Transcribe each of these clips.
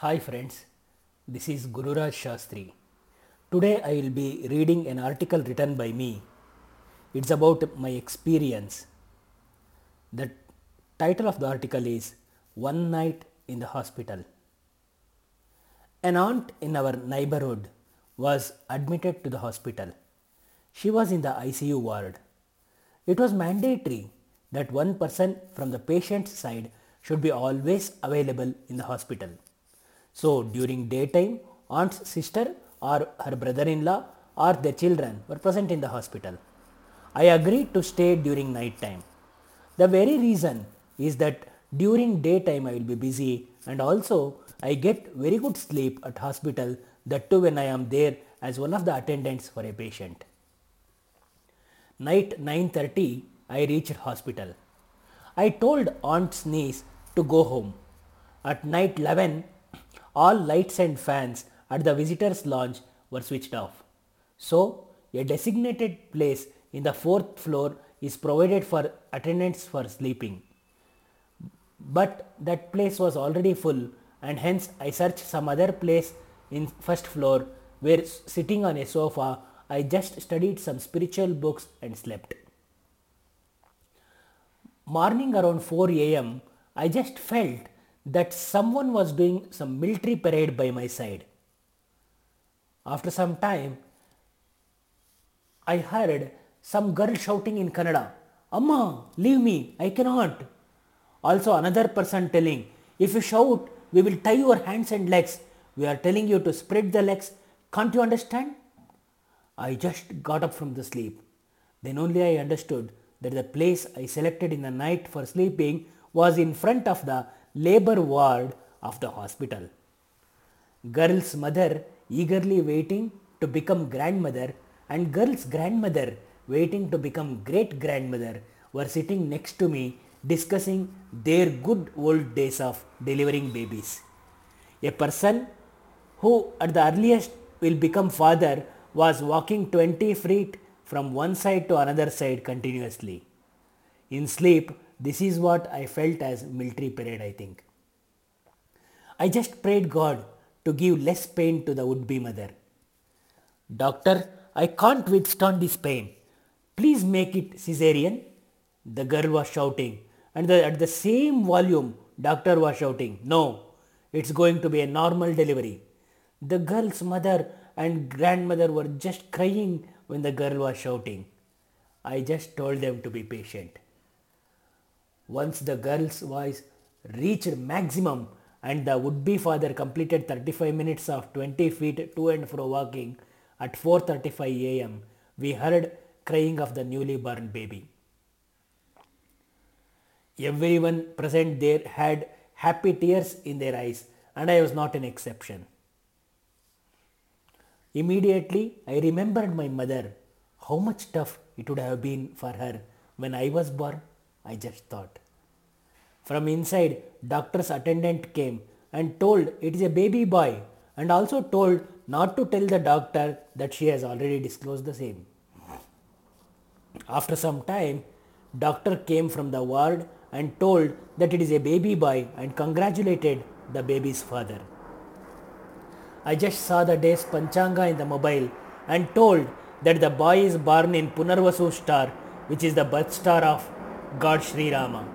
Hi friends, this is Gururaj Shastri. Today I will be reading an article written by me. It's about my experience. The title of the article is One Night in the Hospital. An aunt in our neighborhood was admitted to the hospital. She was in the ICU ward. It was mandatory that one person from the patient's side should be always available in the hospital. So during daytime, aunt's sister or her brother-in-law or their children were present in the hospital. I agreed to stay during night time. The very reason is that during daytime I will be busy and also I get very good sleep at hospital that too when I am there as one of the attendants for a patient. Night 9.30 I reached hospital. I told aunt's niece to go home. At night 11 all lights and fans at the visitors lounge were switched off. So a designated place in the fourth floor is provided for attendants for sleeping. But that place was already full and hence I searched some other place in first floor where sitting on a sofa I just studied some spiritual books and slept. Morning around 4 am I just felt that someone was doing some military parade by my side. After some time I heard some girl shouting in Kannada, Amma, leave me, I cannot. Also another person telling, if you shout, we will tie your hands and legs. We are telling you to spread the legs. Can't you understand? I just got up from the sleep. Then only I understood that the place I selected in the night for sleeping was in front of the labor ward of the hospital. Girl's mother eagerly waiting to become grandmother and girl's grandmother waiting to become great grandmother were sitting next to me discussing their good old days of delivering babies. A person who at the earliest will become father was walking 20 feet from one side to another side continuously. In sleep, this is what I felt as military parade, I think. I just prayed God to give less pain to the would-be mother. Doctor, I can't withstand this pain. Please make it cesarean. The girl was shouting and the, at the same volume doctor was shouting, no, it's going to be a normal delivery. The girl's mother and grandmother were just crying when the girl was shouting. I just told them to be patient. Once the girl's voice reached maximum and the would-be father completed 35 minutes of 20 feet to and fro walking at 4.35 am, we heard crying of the newly born baby. Everyone present there had happy tears in their eyes and I was not an exception. Immediately I remembered my mother, how much tough it would have been for her when I was born, I just thought. From inside, doctor's attendant came and told it is a baby boy and also told not to tell the doctor that she has already disclosed the same. After some time, doctor came from the ward and told that it is a baby boy and congratulated the baby's father. I just saw the day's Panchanga in the mobile and told that the boy is born in Punarvasu star which is the birth star of God Sri Rama.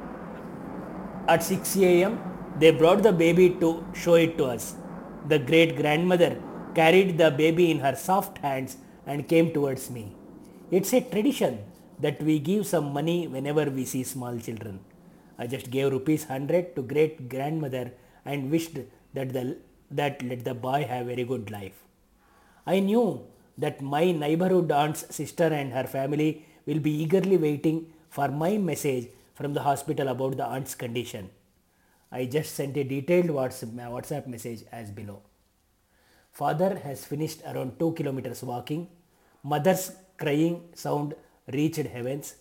At 6 am they brought the baby to show it to us. The great grandmother carried the baby in her soft hands and came towards me. It's a tradition that we give some money whenever we see small children. I just gave rupees 100 to great grandmother and wished that the that let the boy have very good life. I knew that my neighborhood aunt's sister and her family will be eagerly waiting for my message from the hospital about the aunt's condition. I just sent a detailed WhatsApp message as below. Father has finished around 2 kilometers walking. Mother's crying sound reached heavens.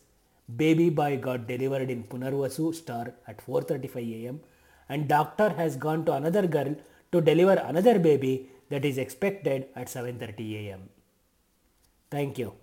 Baby boy got delivered in Punarvasu star at 4.35 am and doctor has gone to another girl to deliver another baby that is expected at 7.30 am. Thank you.